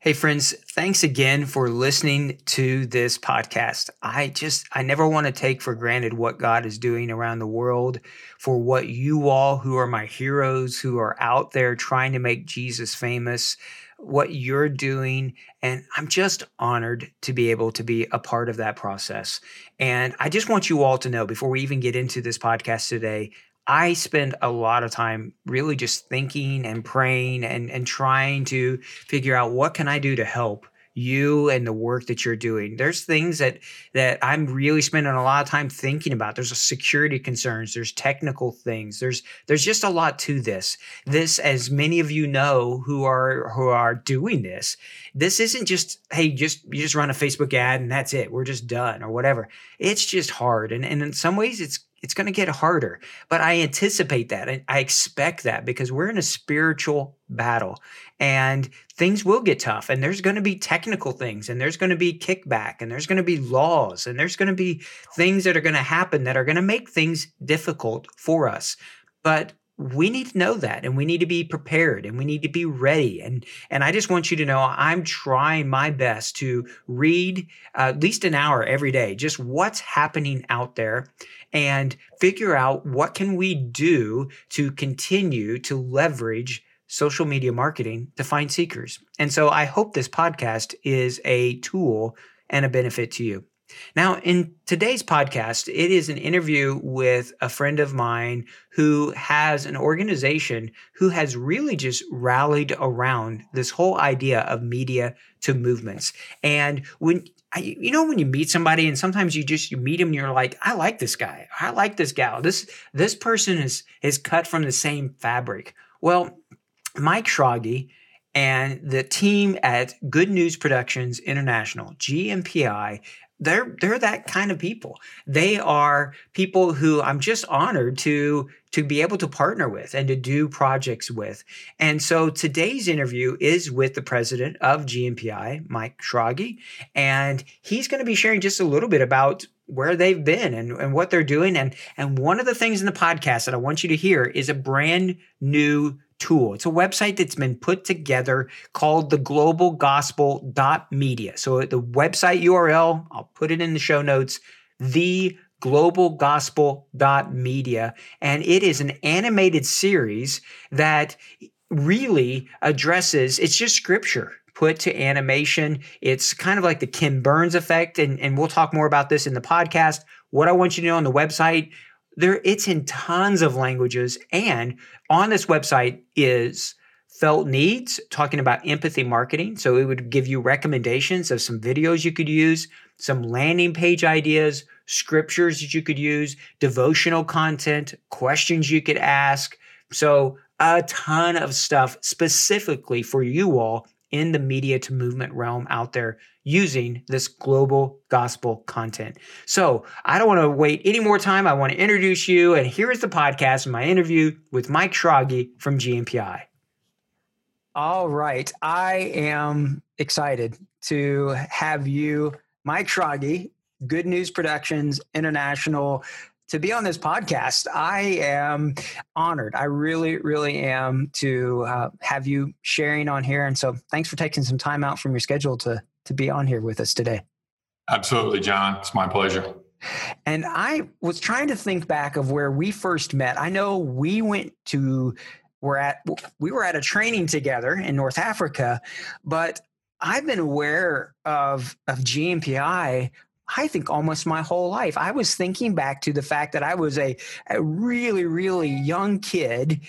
Hey, friends, thanks again for listening to this podcast. I just, I never want to take for granted what God is doing around the world, for what you all who are my heroes, who are out there trying to make Jesus famous, what you're doing. And I'm just honored to be able to be a part of that process. And I just want you all to know before we even get into this podcast today, I spend a lot of time really just thinking and praying and, and trying to figure out what can I do to help you and the work that you're doing. There's things that that I'm really spending a lot of time thinking about. There's security concerns, there's technical things. There's there's just a lot to this. This as many of you know who are who are doing this, this isn't just hey just you just run a Facebook ad and that's it. We're just done or whatever. It's just hard and and in some ways it's it's going to get harder. But I anticipate that. I, I, expect that because we're in a spiritual battle and things will get tough. And there's going to be technical things and there's going to be kickback and there's going to be laws and there's going to be things that are going to happen that are going to make things difficult for us. But we need to know that and we need to be prepared and we need to be ready and and i just want you to know i'm trying my best to read uh, at least an hour every day just what's happening out there and figure out what can we do to continue to leverage social media marketing to find seekers. And so I hope this podcast is a tool and a benefit to you. Now, in today's podcast, it is an interview with a friend of mine who has an organization who has really just rallied around this whole idea of media to movements. And when you know when you meet somebody and sometimes you just you meet them and you're like I like this guy. I like this gal. This this person is is cut from the same fabric. Well Mike Schrage and the team at Good News Productions International GNPI they're they're that kind of people. They are people who I'm just honored to to be able to partner with and to do projects with. And so today's interview is with the president of GNPI, Mike Schrage, and he's going to be sharing just a little bit about where they've been and, and what they're doing. And and one of the things in the podcast that I want you to hear is a brand new tool. It's a website that's been put together called the global media. So the website URL, I'll put it in the show notes, the global gospel media. And it is an animated series that really addresses, it's just scripture put to animation. It's kind of like the Ken Burns effect. And, and we'll talk more about this in the podcast. What I want you to know on the website, there it's in tons of languages and on this website is felt needs talking about empathy marketing. So it would give you recommendations of some videos you could use some landing page ideas scriptures that you could use devotional content questions you could ask. So a ton of stuff specifically for you all in the media to movement realm out there using this global gospel content. So I don't want to wait any more time. I want to introduce you. And here is the podcast, and my interview with Mike Schrage from GNPI. All right. I am excited to have you, Mike Schrage, Good News Productions International to be on this podcast. I am honored. I really, really am to uh, have you sharing on here. And so thanks for taking some time out from your schedule to, to be on here with us today. Absolutely, John. It's my pleasure. And I was trying to think back of where we first met. I know we went to we're at we were at a training together in North Africa, but I've been aware of of GNPI I think almost my whole life. I was thinking back to the fact that I was a, a really, really young kid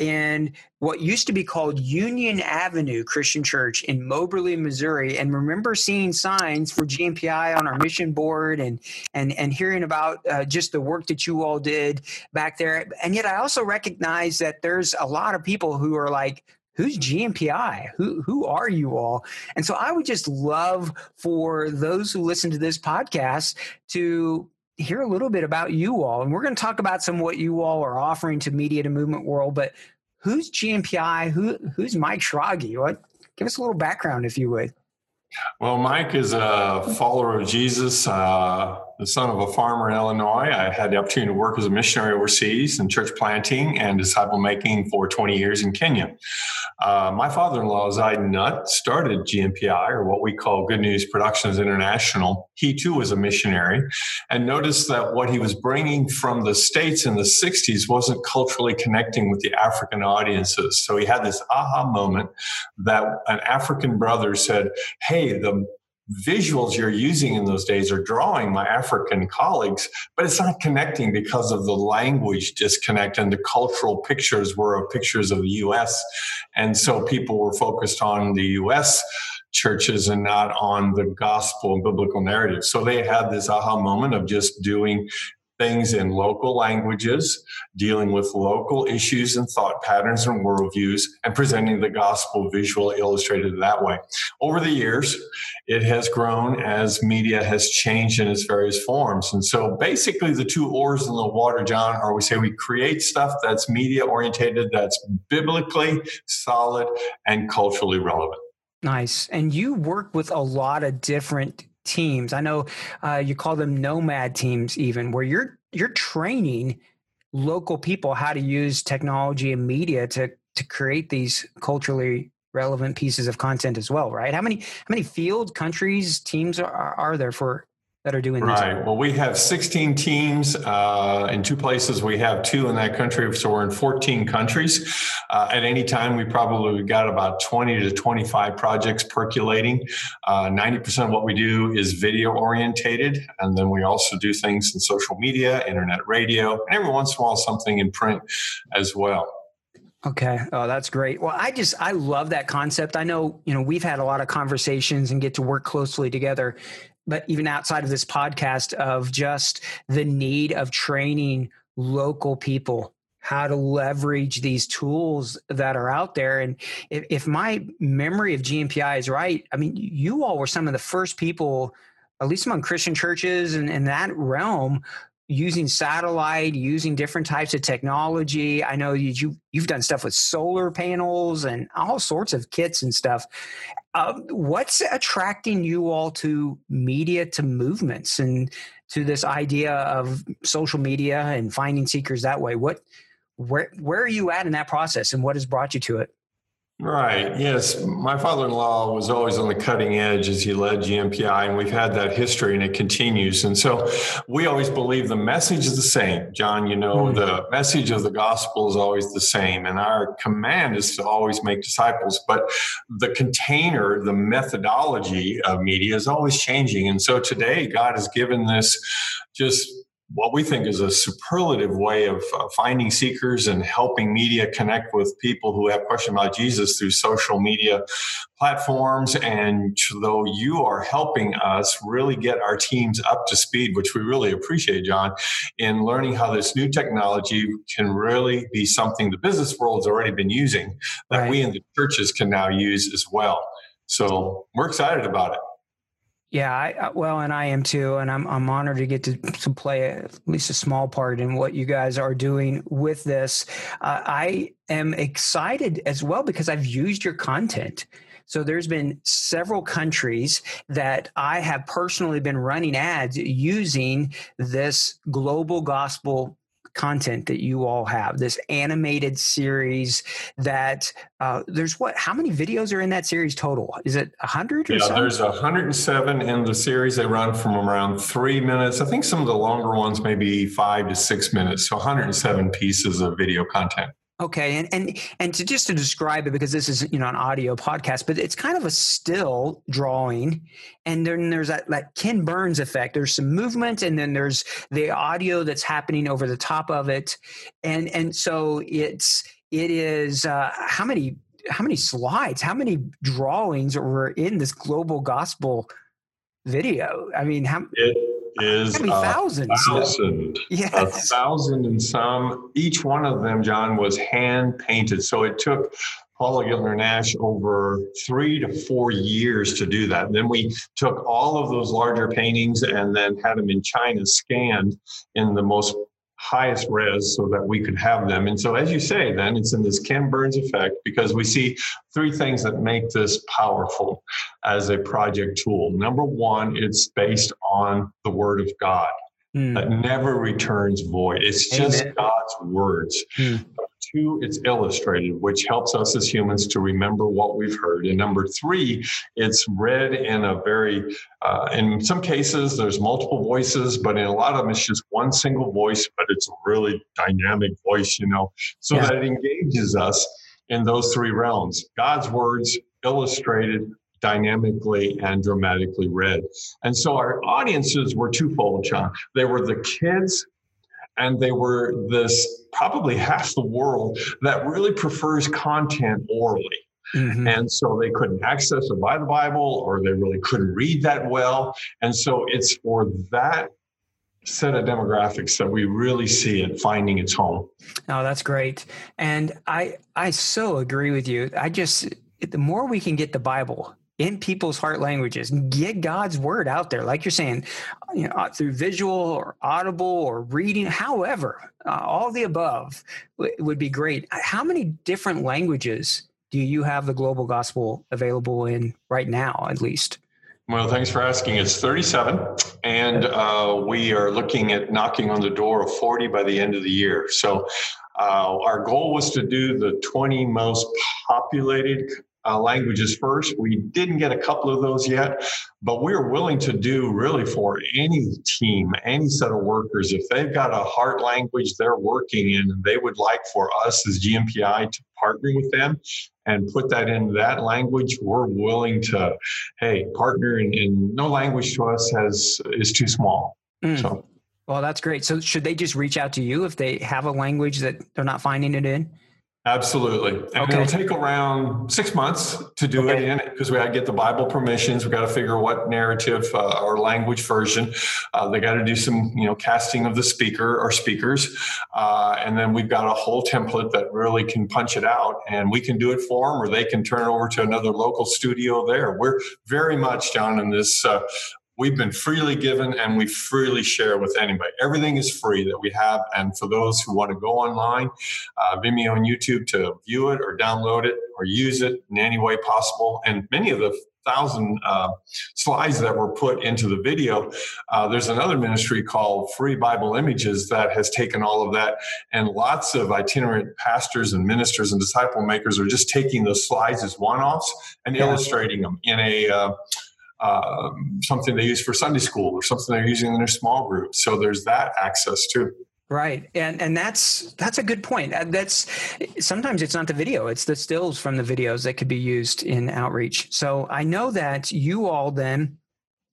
in what used to be called Union Avenue Christian Church in Moberly, Missouri, and remember seeing signs for GNPI on our mission board and and and hearing about uh, just the work that you all did back there. And yet, I also recognize that there's a lot of people who are like who's GNPI? Who who are you all? And so I would just love for those who listen to this podcast to hear a little bit about you all. And we're going to talk about some what you all are offering to media to movement world, but who's GNPI? Who who's Mike Schrage? What give us a little background if you would. Well, Mike is a follower of Jesus, uh, the son of a farmer in Illinois. I had the opportunity to work as a missionary overseas in church planting and disciple making for 20 years in Kenya. Uh, my father in law, Zaid Nutt, started GNPI, or what we call Good News Productions International. He too was a missionary and noticed that what he was bringing from the States in the 60s wasn't culturally connecting with the African audiences. So he had this aha moment that an African brother said, Hey, the visuals you're using in those days are drawing my African colleagues, but it's not connecting because of the language disconnect and the cultural pictures were pictures of the US. And so people were focused on the US churches and not on the gospel and biblical narrative. So they had this aha moment of just doing things in local languages, dealing with local issues and thought patterns and worldviews, and presenting the gospel visually illustrated that way. Over the years, it has grown as media has changed in its various forms. And so basically, the two oars in the water, John, are we say we create stuff that's media orientated, that's biblically solid and culturally relevant. Nice. And you work with a lot of different teams. I know uh, you call them nomad teams, even where you're you're training local people how to use technology and media to to create these culturally relevant pieces of content as well, right? How many how many field countries teams are, are there for that are doing right. This. Well, we have 16 teams uh, in two places. We have two in that country, so we're in 14 countries. Uh, at any time, we probably got about 20 to 25 projects percolating. Uh, 90% of what we do is video orientated, and then we also do things in social media, internet radio, and every once in a while something in print as well. Okay. Oh, that's great. Well, I just I love that concept. I know, you know, we've had a lot of conversations and get to work closely together but even outside of this podcast of just the need of training local people how to leverage these tools that are out there. And if, if, my memory of GNPI is right, I mean, you all were some of the first people, at least among Christian churches and in that realm, using satellite, using different types of technology. I know you you've done stuff with solar panels and all sorts of kits and stuff. Uh, what's attracting you all to media to movements and to this idea of social media and finding seekers that way? What where where are you at in that process, and what has brought you to it? Right. Yes. My father in law was always on the cutting edge as he led GNPI, and we've had that history and it continues. And so we always believe the message is the same. John, you know, mm-hmm. the message of the gospel is always the same, and our command is to always make disciples. But the container, the methodology of media is always changing. And so today, God has given this just what we think is a superlative way of uh, finding seekers and helping media connect with people who have questions about Jesus through social media platforms. And though you are helping us really get our teams up to speed, which we really appreciate, John, in learning how this new technology can really be something the business world has already been using that right. we in the churches can now use as well. So we're excited about it. Yeah, I, well, and I am too, and I'm I'm honored to get to, to play at least a small part in what you guys are doing with this. Uh, I am excited as well because I've used your content. So there's been several countries that I have personally been running ads using this global gospel content that you all have this animated series that uh, there's what how many videos are in that series total? Is it 100 yeah something? there's 107 in the series. They run from around three minutes. I think some of the longer ones maybe five to six minutes. So 107 pieces of video content Okay, and and and to just to describe it because this is you know an audio podcast, but it's kind of a still drawing, and then there's that that Ken Burns effect. There's some movement, and then there's the audio that's happening over the top of it, and and so it's it is uh, how many how many slides, how many drawings were in this global gospel video? I mean, how is a thousands. thousand. Yes. A thousand and some. Each one of them, John, was hand painted. So it took Paula Giltner Nash over three to four years to do that. And then we took all of those larger paintings and then had them in China scanned in the most highest res so that we could have them. And so, as you say, then it's in this Ken Burns effect because we see three things that make this powerful as a project tool. Number one, it's based on the Word of God. Mm. That never returns void. It's just God's words. Mm. Two, it's illustrated, which helps us as humans to remember what we've heard. And number three, it's read in a very, uh, in some cases, there's multiple voices, but in a lot of them, it's just one single voice, but it's a really dynamic voice, you know, so yeah. that it engages us in those three realms God's words, illustrated, dynamically and dramatically read. And so our audiences were twofold, John. They were the kids and they were this probably half the world that really prefers content orally. Mm-hmm. And so they couldn't access or buy the Bible, or they really couldn't read that well. And so it's for that set of demographics that we really see it finding its home. Oh, that's great. And I I so agree with you. I just the more we can get the Bible in people's heart languages. Get God's word out there, like you're saying, you know, through visual or audible or reading. However, uh, all the above w- would be great. How many different languages do you have the global gospel available in right now, at least? Well, thanks for asking. It's 37, and uh, we are looking at knocking on the door of 40 by the end of the year. So, uh, our goal was to do the 20 most populated uh, languages first. We didn't get a couple of those yet, but we're willing to do really for any team, any set of workers. If they've got a heart language they're working in and they would like for us as GNPI to partner with them and put that in that language, we're willing to, hey, partner. And, and no language to us has is too small. Mm. So. Well, that's great. So, should they just reach out to you if they have a language that they're not finding it in? Absolutely. And okay. it'll take around six months to do okay. it in because we got to get the Bible permissions. We got to figure what narrative uh, or language version. Uh, they got to do some, you know, casting of the speaker or speakers. Uh, and then we've got a whole template that really can punch it out and we can do it for them or they can turn it over to another local studio there. We're very much down in this uh, we've been freely given and we freely share with anybody. Everything is free that we have. And for those who want to go online, uh, Vimeo and YouTube to view it or download it or use it in any way possible. And many of the thousand uh, slides that were put into the video. Uh, there's another ministry called Free Bible Images that has taken all of that, and lots of itinerant pastors and ministers and disciple makers are just taking those slides as one-offs and yeah. illustrating them in a uh, um, something they use for Sunday school or something they're using in their small group. So there's that access too. Right, and and that's that's a good point. That's sometimes it's not the video; it's the stills from the videos that could be used in outreach. So I know that you all then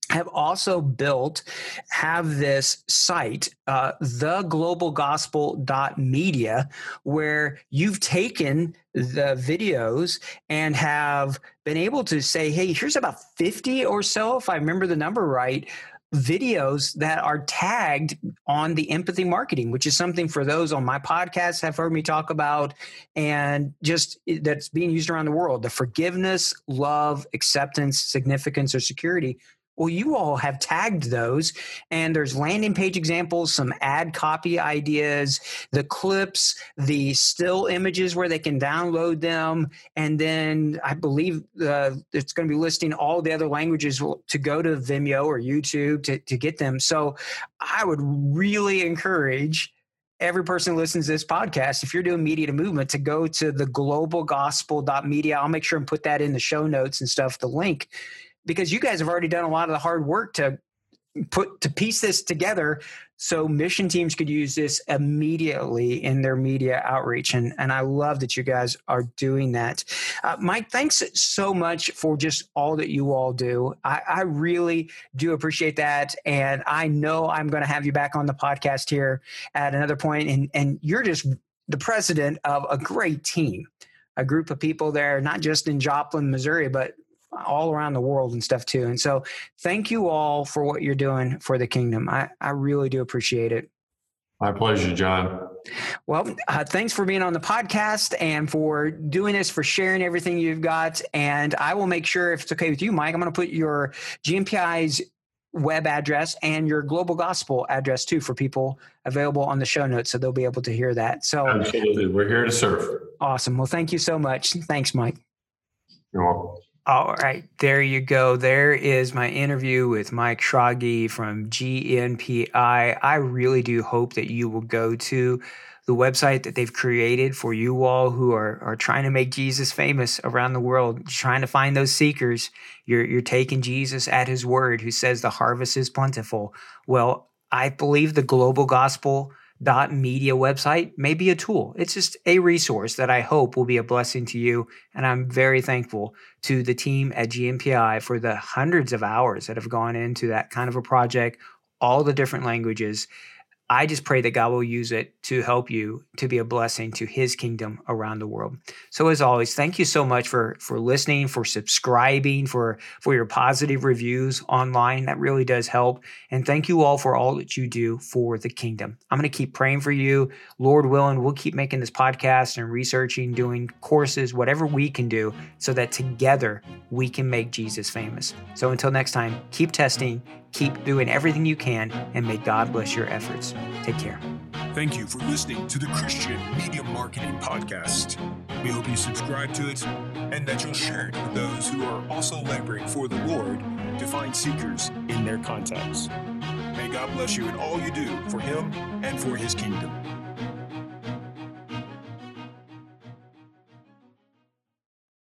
have also built have this site uh, theglobalgospel.media where you've taken the videos and have been able to say hey here's about 50 or so if i remember the number right videos that are tagged on the empathy marketing which is something for those on my podcast have heard me talk about and just that's being used around the world. The forgiveness love acceptance significance or security well, you all have tagged those, and there's landing page examples, some ad copy ideas, the clips, the still images where they can download them, and then I believe uh, it's going to be listing all the other languages to go to Vimeo or YouTube to, to get them. So I would really encourage every person who listens to this podcast, if you're doing media to movement, to go to the globalgospel.media. I'll make sure and put that in the show notes and stuff, the link because you guys have already done a lot of the hard work to put to piece this together. So mission teams could use this immediately in their media outreach and and i love that you guys are doing that. Uh, mike thanks so much for just all that you all do. I, I really do appreciate that and i know i'm going to have you back on the podcast here at another point and and you're just the president of a great team a group of people there not just in joplin missouri but all around the world and stuff too. And so thank you all for what you're doing for the kingdom. I, I really do appreciate it. My pleasure, John. Well, uh, thanks for being on the podcast and for doing this, for sharing everything you've got. And I will make sure, if it's okay with you, Mike, I'm going to put your GNPI's web address and your global gospel address too for people available on the show notes so they'll be able to hear that so absolutely we're here to serve awesome well thank you so much thanks mike you're welcome all right, there you go. There is my interview with Mike Schrage from GNPI. I really do hope that you will go to the website that they've created for you all who are, are trying to make Jesus famous around the world, trying to find those seekers. You're, you're taking Jesus at his word, who says the harvest is plentiful. Well, I believe the global gospel media website may be a tool. It's just a resource that I hope will be a blessing to you. And I'm very thankful to the team at GNPI for the hundreds of hours that have gone into that kind of a project, all the different languages. I just pray that God will use it to help you to be a blessing to his kingdom around the world. So as always, thank you so much for for listening, for subscribing, for for your positive reviews online. That really does help. And thank you all for all that you do for the kingdom. I'm going to keep praying for you. Lord willing, we'll keep making this podcast and researching, doing courses, whatever we can do so that together we can make Jesus famous. So until next time, keep testing, keep doing everything you can, and may God bless your efforts. Take care. Thank you for listening to the Christian Media Marketing Podcast. We hope you subscribe to it and that you'll share it with those who are also laboring for the Lord to find seekers in their contacts. May God bless you in all you do for Him and for His kingdom.